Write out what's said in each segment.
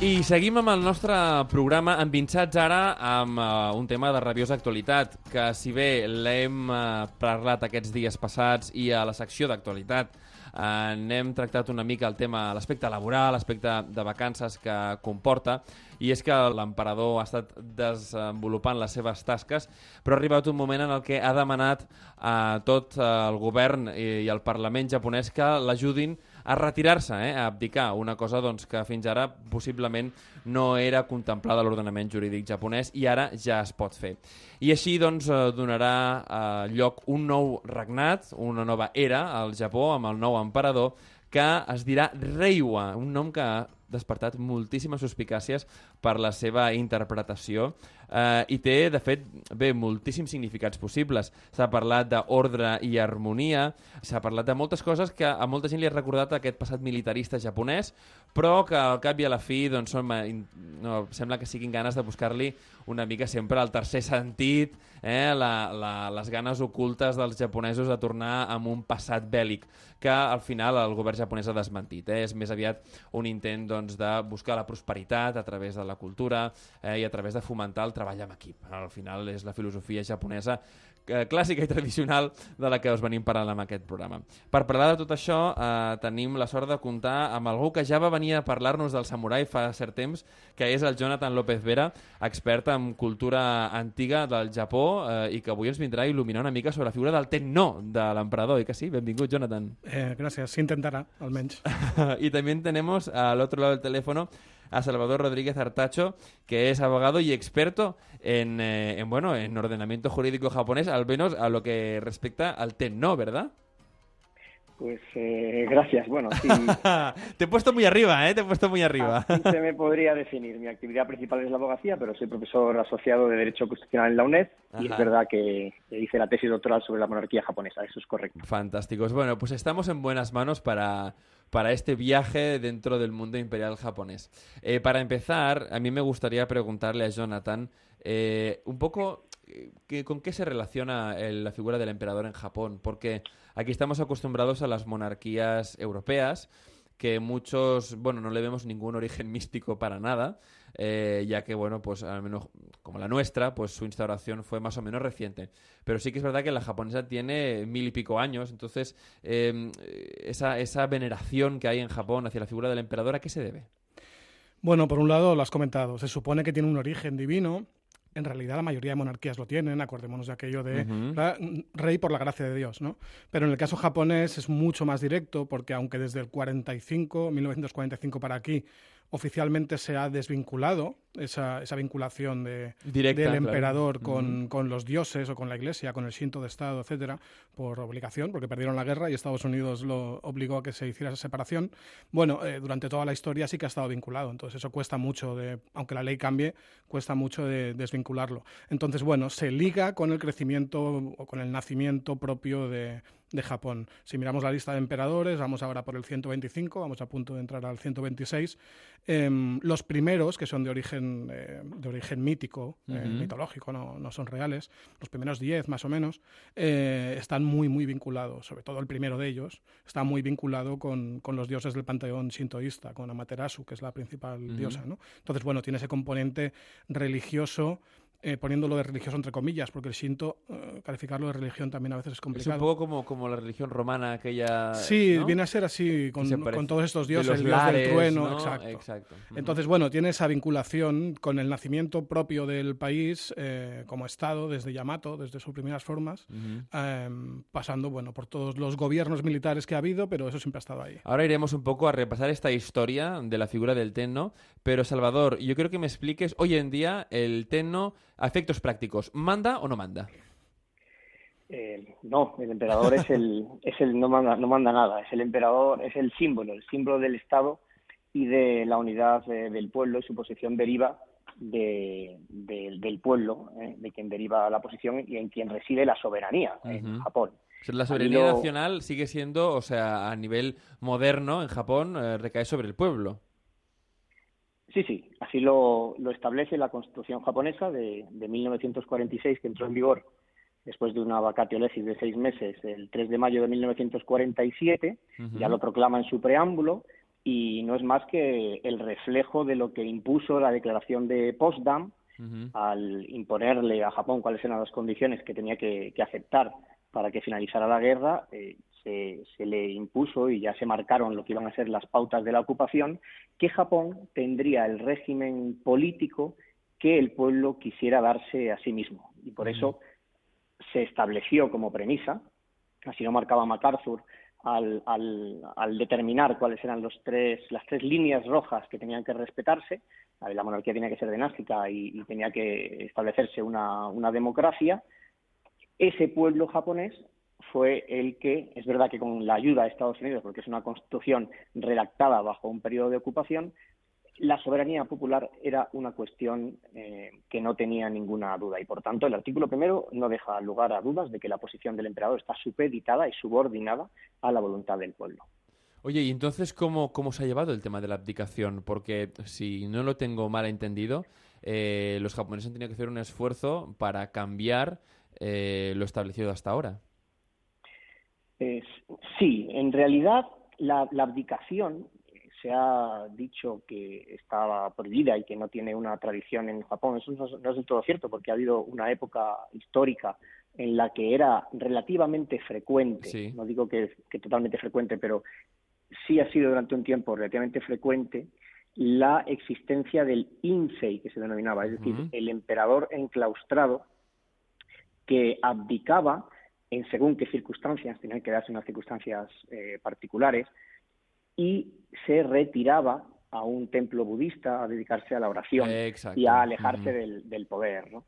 I seguim amb el nostre programa envinxats ara amb uh, un tema de rabiosa actualitat, que si bé l'hem uh, parlat aquests dies passats i a la secció d'actualitat uh, n'hem tractat una mica el tema, l'aspecte laboral, l'aspecte de vacances que comporta, i és que l'emperador ha estat desenvolupant les seves tasques, però ha arribat un moment en el que ha demanat a tot el govern i, i el Parlament japonès que l'ajudin a retirar-se, eh, a abdicar, una cosa doncs, que fins ara possiblement no era contemplada a l'ordenament jurídic japonès i ara ja es pot fer. I així doncs, eh, donarà eh, lloc un nou regnat, una nova era al Japó amb el nou emperador que es dirà Reiwa, un nom que despertat moltíssimes suspicàcies per la seva interpretació eh, i té, de fet, bé, moltíssims significats possibles. S'ha parlat d'ordre i harmonia, s'ha parlat de moltes coses que a molta gent li ha recordat aquest passat militarista japonès, però que al cap i a la fi doncs, són, no, sembla que siguin ganes de buscar-li una mica sempre el tercer sentit, eh, la, la, les ganes ocultes dels japonesos de tornar amb un passat bèl·lic que al final el govern japonès ha desmentit. Eh? És més aviat un intent doncs, de buscar la prosperitat a través de la cultura eh, i a través de fomentar el treball en equip. Al final és la filosofia japonesa eh, clàssica i tradicional de la que us venim parlant en aquest programa. Per parlar de tot això, eh, tenim la sort de comptar amb algú que ja va venir a parlar-nos del samurai fa cert temps, que és el Jonathan López Vera, expert en cultura antiga del Japó eh, i que avui ens vindrà a il·luminar una mica sobre la figura del Tenno de l'emperador, i que sí? Benvingut, Jonathan. Eh, gracias, se intentará, almenys. y también tenemos al otro lado del teléfono a Salvador Rodríguez Artacho, que es abogado y experto en, eh, en, bueno, en ordenamiento jurídico japonés, al menos a lo que respecta al tenno, ¿verdad? Pues eh, gracias. Bueno, sí. Te he puesto muy arriba, ¿eh? Te he puesto muy arriba. Así se me podría definir. Mi actividad principal es la abogacía, pero soy profesor asociado de Derecho Constitucional en la UNED y es verdad que hice la tesis doctoral sobre la monarquía japonesa. Eso es correcto. Fantásticos. Bueno, pues estamos en buenas manos para, para este viaje dentro del mundo imperial japonés. Eh, para empezar, a mí me gustaría preguntarle a Jonathan eh, un poco eh, que- con qué se relaciona el- la figura del emperador en Japón, porque aquí estamos acostumbrados a las monarquías europeas que muchos, bueno, no le vemos ningún origen místico para nada, eh, ya que, bueno, pues al menos como la nuestra, pues su instauración fue más o menos reciente. Pero sí que es verdad que la japonesa tiene mil y pico años, entonces eh, esa, esa veneración que hay en Japón hacia la figura del emperador, ¿a qué se debe? Bueno, por un lado lo has comentado, se supone que tiene un origen divino. En realidad la mayoría de monarquías lo tienen, acordémonos de aquello de ra- rey por la gracia de Dios, ¿no? Pero en el caso japonés es mucho más directo porque aunque desde el 45, 1945 para aquí, oficialmente se ha desvinculado esa, esa vinculación de, Directa, del claro. emperador con, con los dioses o con la iglesia, con el Shinto de Estado, etcétera, por obligación, porque perdieron la guerra y Estados Unidos lo obligó a que se hiciera esa separación. Bueno, eh, durante toda la historia sí que ha estado vinculado, entonces eso cuesta mucho, de, aunque la ley cambie, cuesta mucho de desvincularlo. Entonces, bueno, se liga con el crecimiento o con el nacimiento propio de, de Japón. Si miramos la lista de emperadores, vamos ahora por el 125, vamos a punto de entrar al 126. Em, los primeros, que son de origen, eh, de origen mítico, eh, mitológico, no, no son reales, los primeros 10 más o menos, eh, están muy, muy vinculados, sobre todo el primero de ellos, está muy vinculado con, con los dioses del panteón shintoísta, con Amaterasu, que es la principal diosa. ¿no? Entonces, bueno, tiene ese componente religioso. Eh, poniéndolo de religioso entre comillas, porque el Shinto, eh, calificarlo de religión también a veces es Es complicado. un poco como, como la religión romana aquella... Sí, ¿no? viene a ser así, con, con todos estos dioses, el dios lares, del trueno, ¿no? exacto. Entonces, bueno, tiene esa vinculación con el nacimiento propio del país eh, como Estado, desde Yamato, desde sus primeras formas, em, pasando, bueno, por todos los gobiernos militares que ha habido, pero eso siempre ha estado ahí. Ahora iremos un poco a repasar esta historia de la figura del tenno, pero Salvador, yo creo que me expliques hoy en día el tenno a efectos prácticos, ¿manda o no manda? Eh, no, el emperador es el, es el no manda, no manda nada. Es el emperador, es el símbolo, el símbolo del Estado y de la unidad eh, del pueblo. Y su posición deriva de, de- del pueblo, eh, de quien deriva la posición y en quien reside la soberanía en. Japón. O sea, la soberanía lo- nacional sigue siendo, o sea, a nivel moderno en Japón, recae sobre el pueblo. Sí, sí, así lo, lo establece la Constitución japonesa de, de 1946, que entró en vigor después de una vacatio legis de seis meses, el 3 de mayo de 1947, Ujú. ya lo proclama en su preámbulo, y no es más que el reflejo de lo que impuso la declaración de Potsdam al imponerle a Japón cuáles eran las condiciones que tenía que, aceptar para que finalizara la guerra. Eh, se, se, le impuso y ya se marcaron lo que iban a ser las pautas de la ocupación, que Japón tendría el régimen político que el pueblo quisiera darse a sí mismo. Y por eso se estableció como premisa, así lo marcaba MacArthur, al, al, determinar cuáles eran los tres, las tres líneas rojas que tenían que respetarse. La monarquía tenía que ser dinástica y, tenía que establecerse una, una democracia. Ese pueblo japonés fue el que, es verdad que con la ayuda de Estados Unidos, porque es una constitución redactada bajo un periodo de ocupación, la soberanía popular era una cuestión eh, que no tenía ninguna duda y, por tanto, el artículo primero no deja lugar a dudas de que la posición del emperador está supeditada y subordinada a la voluntad del pueblo. Oye, ¿y entonces cómo, cómo se ha llevado el tema de la abdicación? Porque, si no lo tengo mal entendido, eh, los japoneses han tenido que hacer un esfuerzo para cambiar eh, lo establecido hasta ahora. Sí, en realidad la abdicación se ha dicho que estaba prohibida y que no tiene una tradición en Japón. Eso no, es del todo cierto, porque ha habido una época histórica en la que era relativamente frecuente, no digo que, totalmente frecuente, pero sí ha sido durante un tiempo relativamente frecuente la existencia del insei, que se denominaba, es decir, el emperador enclaustrado que abdicaba en según qué circunstancias, tenían que darse unas circunstancias eh, particulares, y se retiraba a un templo budista a dedicarse a la oración y a alejarse del, poder. ¿no?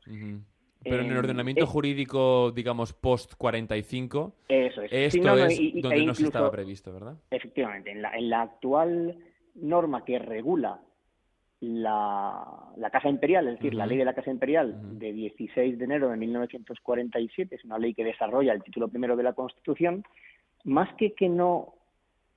Pero en el ordenamiento jurídico, digamos, post-45, eso es. esto es donde e no se estaba previsto, ¿verdad? Efectivamente. En la, en la actual norma que regula la, la Casa Imperial, es decir, la ley de la Casa Imperial de 16 de enero de 1947, es una ley que desarrolla el título primero de la Constitución, más que que no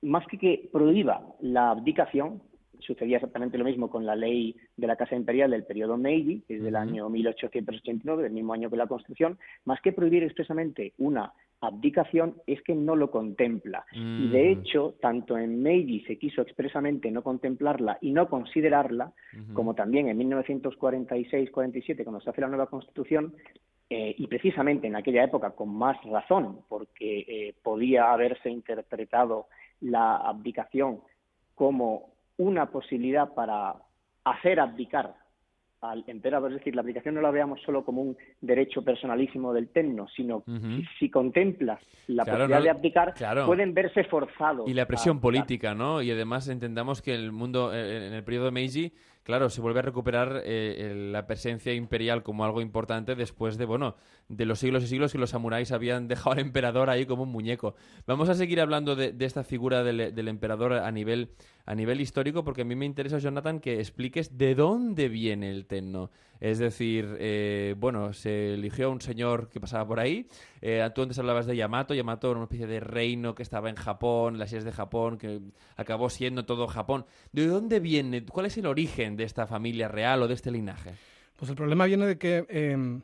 más que que prohíba la abdicación, sucedía exactamente lo mismo con la ley de la Casa Imperial del periodo Meiji, que es del año 1889, del mismo año que la Constitución, más que prohibir expresamente una abdicación es que no lo contempla. Y de hecho, tanto en Meiji se quiso expresamente no contemplarla y no considerarla, como también en 1946-47, cuando se hace la nueva Constitución, eh, y precisamente en aquella época con más razón, porque eh, podía haberse interpretado la abdicación como una posibilidad para hacer abdicar al emperador, es decir, la abdicación no la veamos solo como un derecho personalísimo del tenno, sino si, contemplas la posibilidad de abdicar, pueden verse forzados. Y la presión política, ¿no? Y además entendamos que el mundo, eh, eh, en el periodo de Meiji, claro, se vuelve a recuperar eh, la presencia imperial como algo importante después de, bueno, de los siglos y siglos que los samuráis habían dejado al emperador ahí como un muñeco. Vamos a seguir hablando de, esta figura del, emperador a nivel, a nivel histórico porque a mí me interesa, Jonathan, que expliques de dónde viene el tenno. Es decir, eh, bueno, se eligió a un señor que pasaba por ahí. Eh, tú antes hablabas de Yamato. Yamato era una especie de reino que estaba en Japón, las islas de Japón, que acabó siendo todo Japón. ¿De dónde viene? ¿Cuál es el origen de esta familia real o de este linaje? Pues el problema viene de que em,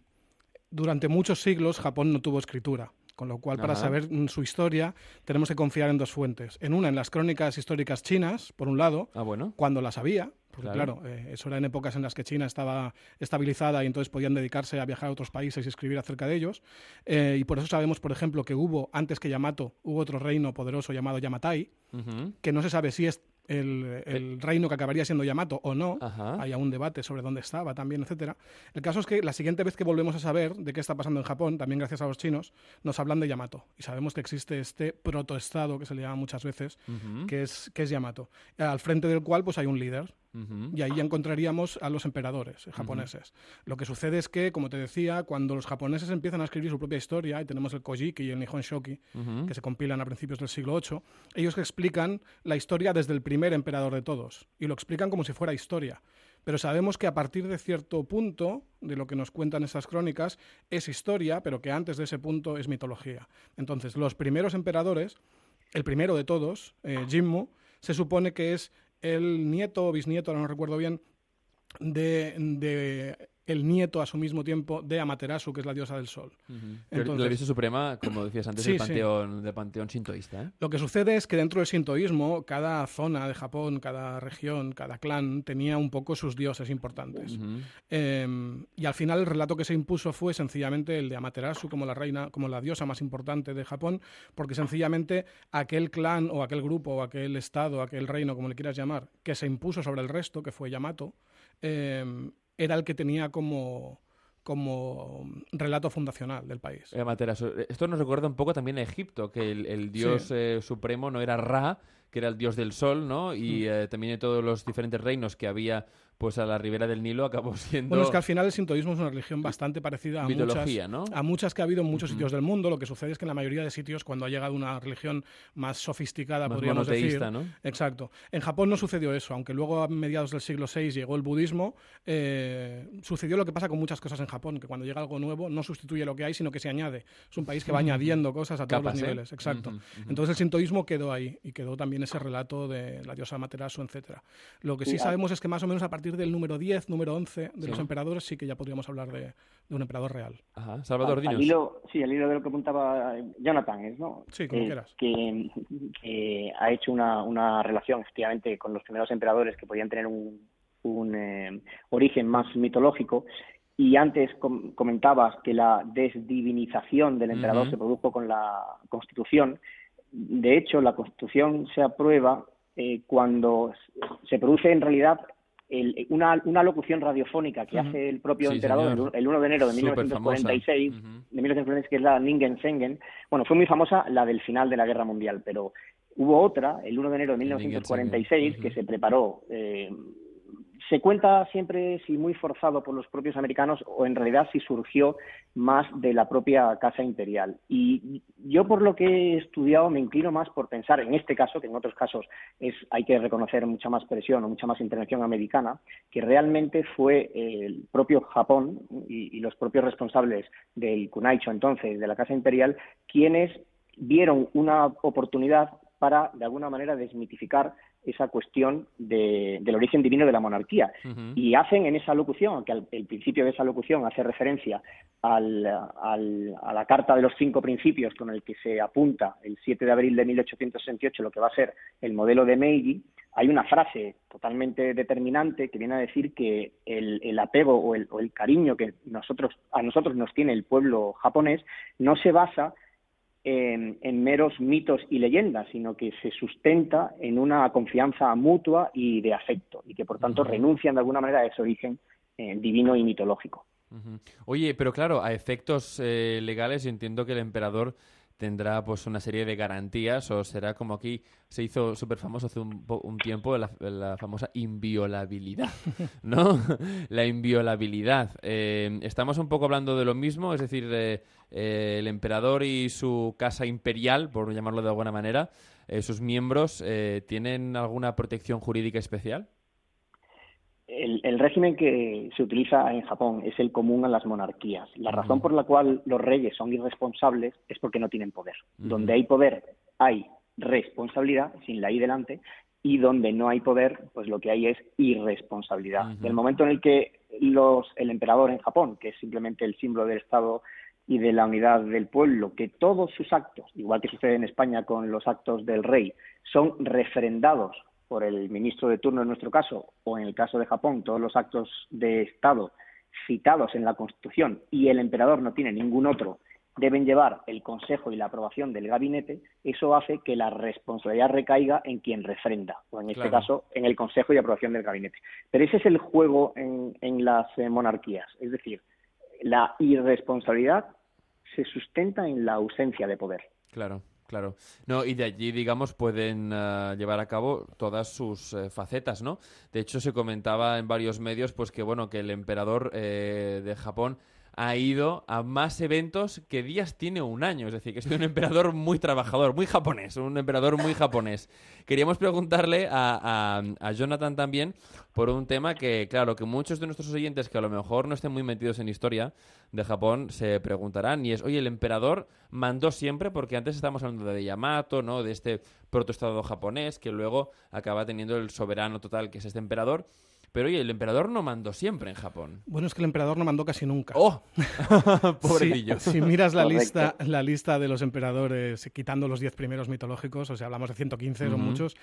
durante muchos siglos Japón no tuvo escritura. Con lo cual, para saber su historia, tenemos que confiar en dos fuentes. En una, en las crónicas históricas chinas, por un lado, ah, bueno. cuando las había, porque claro, eh, eso era en épocas en las que China estaba estabilizada y entonces podían dedicarse a viajar a otros países y escribir acerca de ellos. Eh, y por eso sabemos, por ejemplo, que hubo, antes que Yamato, hubo otro reino poderoso llamado Yamatai, que no se sabe si es el, reino que acabaría siendo Yamato o no. Hay un debate sobre dónde estaba también, etcétera. El caso es que la siguiente vez que volvemos a saber de qué está pasando en Japón, también gracias a los chinos, nos hablan de Yamato. Y sabemos que existe este protoestado, que se le llama muchas veces, que, es, que es Yamato. Al frente del cual pues hay un líder, y ahí ya encontraríamos a los emperadores japoneses. Lo que sucede es que, como te decía, cuando los japoneses empiezan a escribir su propia historia, y tenemos el Kojiki y el Nihon Shoki, que se compilan a principios del siglo VIII, ellos explican la historia desde el primer emperador de todos, y lo explican como si fuera historia. Pero sabemos que a partir de cierto punto, de lo que nos cuentan esas crónicas, es historia, pero que antes de ese punto es mitología. Entonces, los primeros emperadores, el primero de todos, eh, Jimmu, se supone que es el nieto o bisnieto, ahora no recuerdo bien, de, el nieto a su mismo tiempo de Amaterasu, que es la diosa del sol. Entonces, la diosa suprema, como decías antes, del, panteón, panteón sintoísta. ¿eh? Lo que sucede es que dentro del sintoísmo, cada zona de Japón, cada región, cada clan tenía un poco sus dioses importantes. Em, y al final el relato que se impuso fue sencillamente el de Amaterasu como la reina, como la diosa más importante de Japón, porque sencillamente aquel clan o aquel grupo o aquel estado, aquel reino, como le quieras llamar, que se impuso sobre el resto, que fue Yamato, em, era el que tenía como, como relato fundacional del país. Eh, esto nos recuerda un poco también a Egipto, que el, dios eh, supremo no era Ra, que era el dios del sol, ¿no? Y eh, también de todos los diferentes reinos que había pues a la ribera del Nilo acabó siendo... Bueno, es que al final el sintoísmo es una religión bastante parecida a, Mitología, muchas, ¿no? a muchas que ha habido en muchos sitios del mundo. Lo que sucede es que en la mayoría de sitios, cuando ha llegado una religión más sofisticada, podríamos decir... ¿no? Exacto. En Japón no sucedió eso, aunque luego a mediados del siglo VI llegó el budismo, eh, sucedió lo que pasa con muchas cosas en Japón, que cuando llega algo nuevo no sustituye lo que hay, sino que se añade. Es un país que va añadiendo cosas a todos los ¿eh? niveles. Exacto. Entonces el sintoísmo quedó ahí y quedó también ese relato de la diosa Materasu, etcétera. Lo que sí sabemos es que más o menos a partir del número 10 número 11 de los emperadores, sí que ya podríamos hablar de, un emperador real. Ajá. Salvador, al, hilo, Sí, al hilo de lo que apuntaba Jonathan, ¿no? Sí, como quieras. Que, ha hecho una, una relación, efectivamente, con los primeros emperadores que podían tener un, un eh, origen más mitológico. Y antes comentabas que la desdivinización del emperador se produjo con la Constitución. De hecho, la Constitución se aprueba eh, cuando se produce en realidad una, una, locución radiofónica que hace el propio emperador el, 1 de enero de 1946, de 1946, que es la Ningen Sengen, bueno, fue muy famosa la del final de la Guerra Mundial, pero hubo otra, el 1 de enero de 1946, que se preparó eh, se cuenta siempre si muy forzado por los propios americanos o en realidad si surgió más de la propia Casa Imperial. Y yo por lo que he estudiado me inclino más por pensar, en este caso, que en otros casos hay que reconocer mucha más presión o mucha más intervención americana, que realmente fue el propio Japón y, y los propios responsables del Kunaicho entonces, de la Casa Imperial, quienes vieron una oportunidad para, de alguna manera, desmitificar esa cuestión del origen divino de la monarquía. Y hacen en esa locución, que al, el principio de esa locución hace referencia al, a la Carta de los Cinco Principios con el que se apunta el 7 de abril de 1868 lo que va a ser el modelo de Meiji, hay una frase totalmente determinante que viene a decir que el, el apego o el, o el cariño que nosotros, a nosotros nos tiene el pueblo japonés no se basa en, meros mitos y leyendas, sino que se sustenta en una confianza mutua y de afecto, y que por tanto renuncian de alguna manera a ese origen eh, divino y mitológico. Oye, pero claro, a efectos eh, legales yo entiendo que el emperador tendrá pues una serie de garantías o será como aquí se hizo súper famoso hace un, tiempo la, famosa inviolabilidad, ¿no? la inviolabilidad. Eh, estamos un poco hablando de lo mismo, es decir, eh, el emperador y su casa imperial, por llamarlo de alguna manera, eh, sus miembros, ¿tienen alguna protección jurídica especial? El, régimen que se utiliza en Japón es el común a las monarquías. La razón por la cual los reyes son irresponsables es porque no tienen poder. Donde hay poder hay responsabilidad, sin la I delante, y donde no hay poder, pues lo que hay es irresponsabilidad. Del momento en el que los, el emperador en Japón, que es simplemente el símbolo del Estado y de la unidad del pueblo, que todos sus actos, igual que sucede en España con los actos del rey, son refrendados por el ministro de turno en nuestro caso, o en el caso de Japón, todos los actos de Estado citados en la Constitución y el emperador no tiene ningún otro, deben llevar el consejo y la aprobación del gabinete, eso hace que la responsabilidad recaiga en quien refrenda, o en este caso en el consejo y aprobación del gabinete. Pero ese es el juego en, en las eh, monarquías, es decir, la irresponsabilidad se sustenta en la ausencia de poder. Claro. Claro. No, y de allí, digamos, pueden eh, llevar a cabo todas sus eh, facetas, ¿no? De hecho, se comentaba en varios medios, pues que bueno, que el emperador eh, de Japón ha ido a más eventos que días tiene un año. Es decir, que es un emperador muy trabajador, muy japonés, un emperador muy japonés. Queríamos preguntarle a, a, Jonathan también por un tema que, claro, que muchos de nuestros oyentes que a lo mejor no estén muy metidos en historia de Japón se preguntarán, y es, oye, el emperador mandó siempre, porque antes estábamos hablando de Yamato, ¿no? De este protoestado japonés, que luego acaba teniendo el soberano total, que es este emperador. Pero oye, el emperador no mandó siempre en Japón. Bueno, es que el emperador no mandó casi nunca. ¡Oh! Pobrecillo. Si, si miras la lista, la lista de los emperadores, quitando los 10 primeros mitológicos, o sea, hablamos de 115, son Ujú, muchos,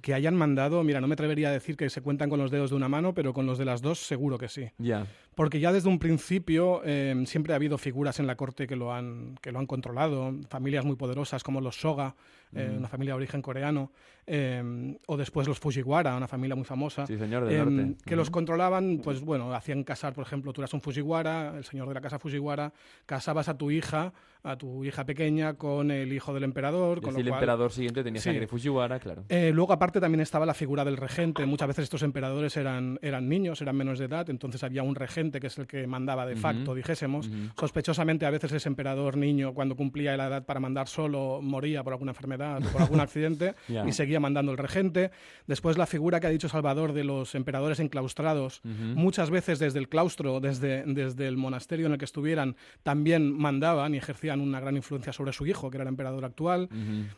que hayan mandado, mira, no me atrevería a decir que se cuentan con los dedos de una mano, pero con los de las dos seguro que sí. Ya. Porque ya desde un principio eh, siempre ha habido figuras en la corte que lo han, que lo han controlado, familias muy poderosas como los Soga, eh, una familia de origen coreano, eh, o después los Fujiwara, una familia muy famosa, Sí, señor del em, norte. que Ujú. los controlaban, pues bueno, hacían casar, por ejemplo, tú eras un Fujiwara, el señor de la casa Fujiwara, casabas a tu hija, a tu hija pequeña con el hijo del emperador, Y con lo el cual... emperador siguiente tenía Sí. sangre Fujiwara, claro. Eh, luego, aparte, también estaba la figura del regente. Muchas veces estos emperadores eran, eran niños, eran menores de edad, entonces había un regente que es el que mandaba de facto, dijésemos. Sospechosamente, a veces ese emperador niño, cuando cumplía la edad para mandar solo, moría por alguna enfermedad o por algún accidente y seguía mandando el regente. Después, la figura que ha dicho Salvador de los emperadores enclaustrados, muchas veces desde el claustro, desde, desde el monasterio en el que estuvieran, también mandaban y ejercían una gran influencia sobre su hijo, que era el emperador actual.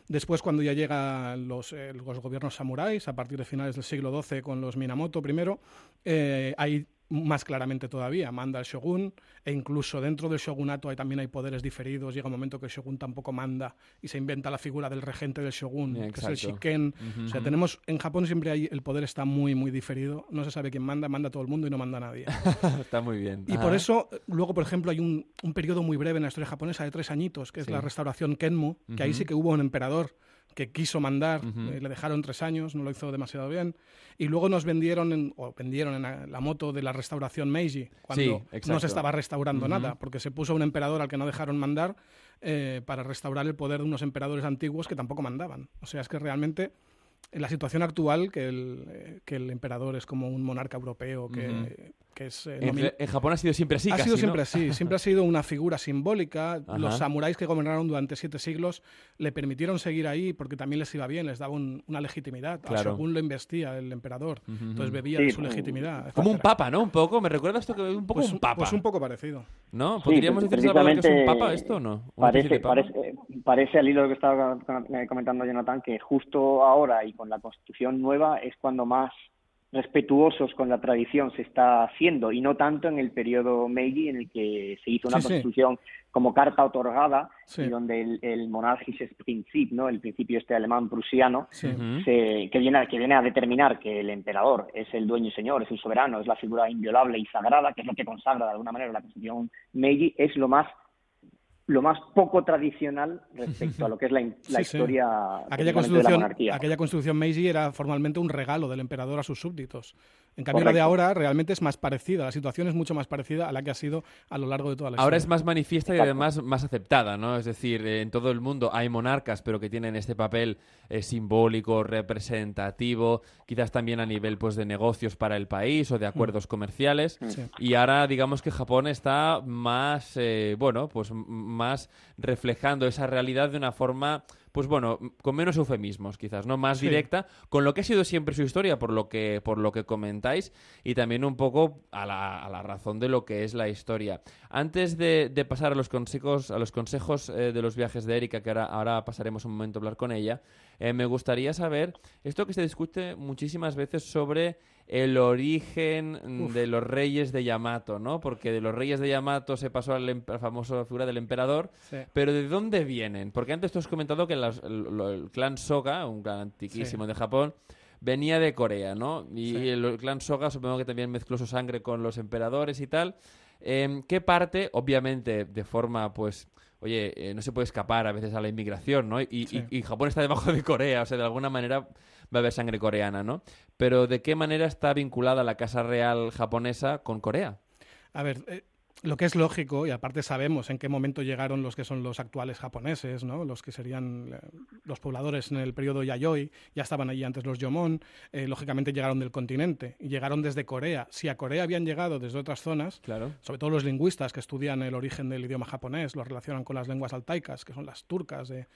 Después, cuando ya llegan los, eh, los gobiernos samuráis, a partir de finales del siglo XII con los Minamoto primero, eh, hay más claramente todavía, manda el shogun, e incluso dentro del shogunato hay, también hay poderes diferidos, llega un momento que el shogun tampoco manda y se inventa la figura del regente del shogun, que es el shiken. O sea, tenemos, en Japón siempre hay, el poder está muy, muy diferido, no se sabe quién manda, manda todo el mundo y no manda nadie. Está muy bien. Y Ajá. por eso, luego, por ejemplo, hay un, un periodo muy breve en la historia japonesa de tres añitos, que es Sí. la restauración Kenmu, que ahí sí que hubo un emperador que quiso mandar, eh, le dejaron tres años, no lo hizo demasiado bien, y luego nos vendieron, en- o vendieron en la, la moto de la restauración Meiji, cuando no se estaba restaurando nada, porque se puso un emperador al que no dejaron mandar eh, para restaurar el poder de unos emperadores antiguos que tampoco mandaban. O sea, es que realmente en la situación actual, que el, eh, que el emperador es como un monarca europeo que, que es... eh, En, Japón ha sido siempre así, ha casi, sido ¿no? siempre así, siempre ha sido una figura simbólica. Ajá. Los samuráis que gobernaron durante siete siglos le permitieron seguir ahí porque también les iba bien, les daba un- una legitimidad. Al Claro. shogun lo investía el emperador, entonces bebía Sí, de su legitimidad. Como un papa, ¿no? Un poco. ¿Me recuerda esto que un poco Pues un papa? Pues un poco parecido. ¿No? Sí, ¿Podríamos pues, decir, que es un papa esto o no? ¿Una especie Parece, papa? parece, parece al hilo de lo que estaba eh, comentando Jonathan que justo ahora y con la constitución nueva es cuando más respetuosos con la tradición se está haciendo y no tanto en el periodo Meiji en el que se hizo una Sí, sí. constitución como carta otorgada Sí. y donde el, el monarchisches Prinzip, ¿no? el principio este alemán prusiano, se- que, viene, a- que viene a determinar que el emperador es el dueño y señor, es el soberano, es la figura inviolable y sagrada, que es lo que consagra de alguna manera la constitución Meiji, es lo más lo más poco tradicional respecto a lo que es la, in- la Sí, sí. historia Aquella precisamente de la constitución, monarquía. aquella constitución Meiji era formalmente un regalo del emperador a sus súbditos. En cambio, la de ahora realmente es más parecida, la situación es mucho más parecida a la que ha sido a lo largo de toda la Ahora es historia. más manifiesta y además más aceptada, ¿no? Es decir, en todo el mundo hay monarcas, pero que tienen este papel eh, simbólico, representativo, quizás también a nivel pues de negocios para el país o de acuerdos comerciales. Sí. Y ahora digamos que Japón está más, eh, bueno, pues más reflejando esa realidad de una forma, pues bueno, con menos eufemismos quizás, ¿no? Más Sí. directa, con lo que ha sido siempre su historia, por lo que, por lo que comentáis, y también un poco a la, a la razón de lo que es la historia. Antes de, de pasar a los consejos, a los consejos eh, de los viajes de Erika, que ahora, ahora pasaremos un momento a hablar con ella, eh, me gustaría saber esto que se discute muchísimas veces sobre el origen Uf. de los reyes de Yamato, ¿no? Porque de los reyes de Yamato se pasó a la famosa figura del emperador, Sí. pero ¿de dónde vienen? Porque antes tú has comentado que el, clan Soga, un clan antiquísimo de Japón, venía de Corea, ¿no? Y Sí. el clan Soga supongo que también mezcló su sangre con los emperadores y tal. Em, ¿Qué parte, obviamente, de forma, pues, oye, eh, no se puede escapar a veces a la inmigración, ¿no? Y, y- Sí. y Japón está debajo de Corea, o sea, de alguna manera va a haber sangre coreana, ¿no? Pero ¿de qué manera está vinculada la Casa Real japonesa con Corea? A ver, eh, lo que es lógico, y aparte sabemos en qué momento llegaron los que son los actuales japoneses, ¿no? los que serían eh, los pobladores en el periodo Yayoi, ya estaban allí antes los Yomon, eh, lógicamente llegaron del continente y llegaron desde Corea. Si a Corea habían llegado desde otras zonas, Claro. sobre todo los lingüistas que estudian el origen del idioma japonés, lo relacionan con las lenguas altaicas, que son las turcas. de-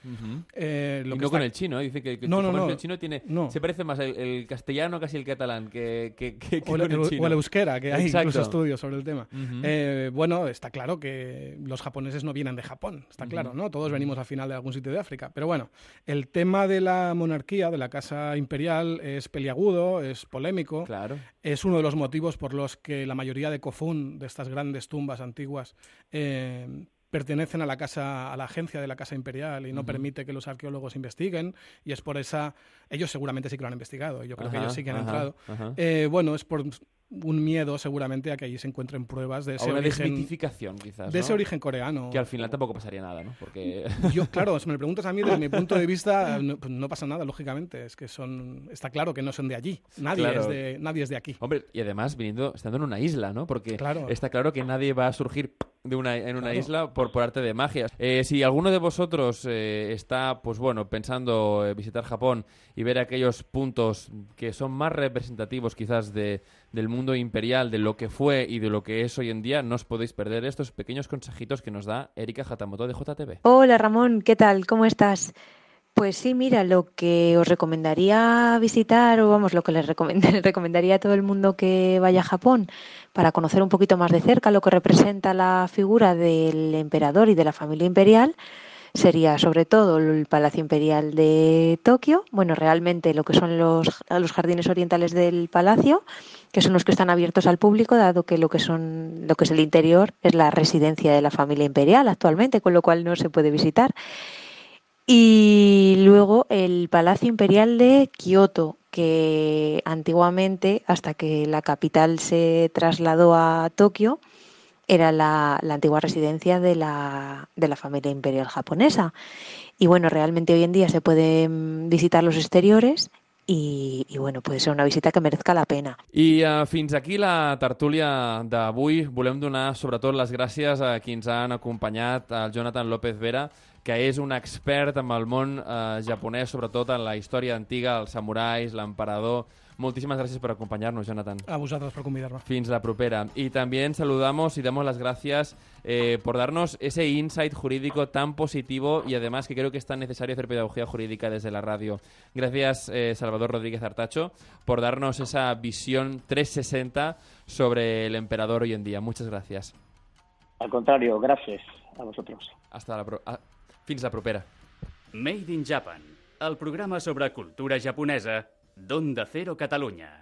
eh, lo y que no está- con el chino, ¿eh? dice que, que No, no, no. el chino tiene, se parece más el, el castellano casi el catalán que, que, o, el, chino. o el euskera, que hay Exacto. incluso estudios sobre el tema. Eh, bueno, está claro que los japoneses no vienen de Japón, está claro, ¿no? Todos venimos al final de algún sitio de África. Pero bueno, el tema de la monarquía, de la casa imperial, es peliagudo, es polémico. Claro. Es uno de los motivos por los que la mayoría de Kofun, de estas grandes tumbas antiguas, eh, pertenecen a la casa, a la agencia de la Casa Imperial y no permite que los arqueólogos investiguen y es por esa, ellos seguramente sí que lo han investigado, yo creo que ellos sí que han entrado. Eh, bueno, es por un miedo seguramente a que allí se encuentren pruebas de ese una origen desmitificación quizás de ¿no? ese origen coreano que al final tampoco pasaría nada no porque yo claro si me lo preguntas a mí desde mi punto de vista no, pues no pasa nada lógicamente es que son está claro que no son de allí nadie Claro. es de nadie es de aquí hombre y además viniendo estando en una isla no porque Claro. está claro que nadie va a surgir de una en una Claro. isla por por arte de magia Eh, si alguno de vosotros eh, está pues bueno pensando eh, visitar Japón y ver aquellos puntos que son más representativos quizás de del mundo imperial de lo que fue y de lo que es hoy en día no os podéis perder estos pequeños consejitos que nos da Erika Hatamoto de JTV Hola Ramón, ¿qué tal? ¿Cómo estás? Pues sí, mira, lo que os recomendaría visitar, o vamos, lo que les recomend- les recomendaría a todo el mundo que vaya a Japón para conocer un poquito más de cerca lo que representa la figura del emperador y de la familia imperial, sería sobre todo el Palacio Imperial de Tokio, bueno, realmente lo que son los, los jardines orientales del palacio, que son los que están abiertos al público, dado que lo que son lo que es el interior es la residencia de la familia imperial actualmente, con lo cual no se puede visitar. Y luego el Palacio Imperial de Kioto, que antiguamente, hasta que la capital se trasladó a Tokio, era la, la antigua residencia de la, de la familia imperial japonesa. Y bueno, realmente hoy en día se pueden visitar los exteriores y, y bueno, puede ser una visita que merezca la pena. I uh, fins aquí la tertúlia d'avui. Volem donar sobretot les gràcies a qui ens han acompanyat, al Jonathan López Vera, que és un expert en el món eh, japonès, sobretot en la història antiga, els samurais, l'emperador. Moltíssimas gracias por acompañarnos, Jonathan. a vosotros por convidarme Fins la propera. Y también saludamos y damos las gracias eh, por darnos ese insight jurídico tan positivo y además que creo que es tan necesario hacer pedagogía jurídica desde la radio. Gracias, eh, Salvador Rodríguez Artacho, por darnos esa visión 360 sobre el emperador hoy en día. Muchas gracias. Al contrario, gracias a vosotros. Hasta la pro fins la propera. Made in Japan, el programa sobre cultura japonesa d'Onda Cero Catalunya.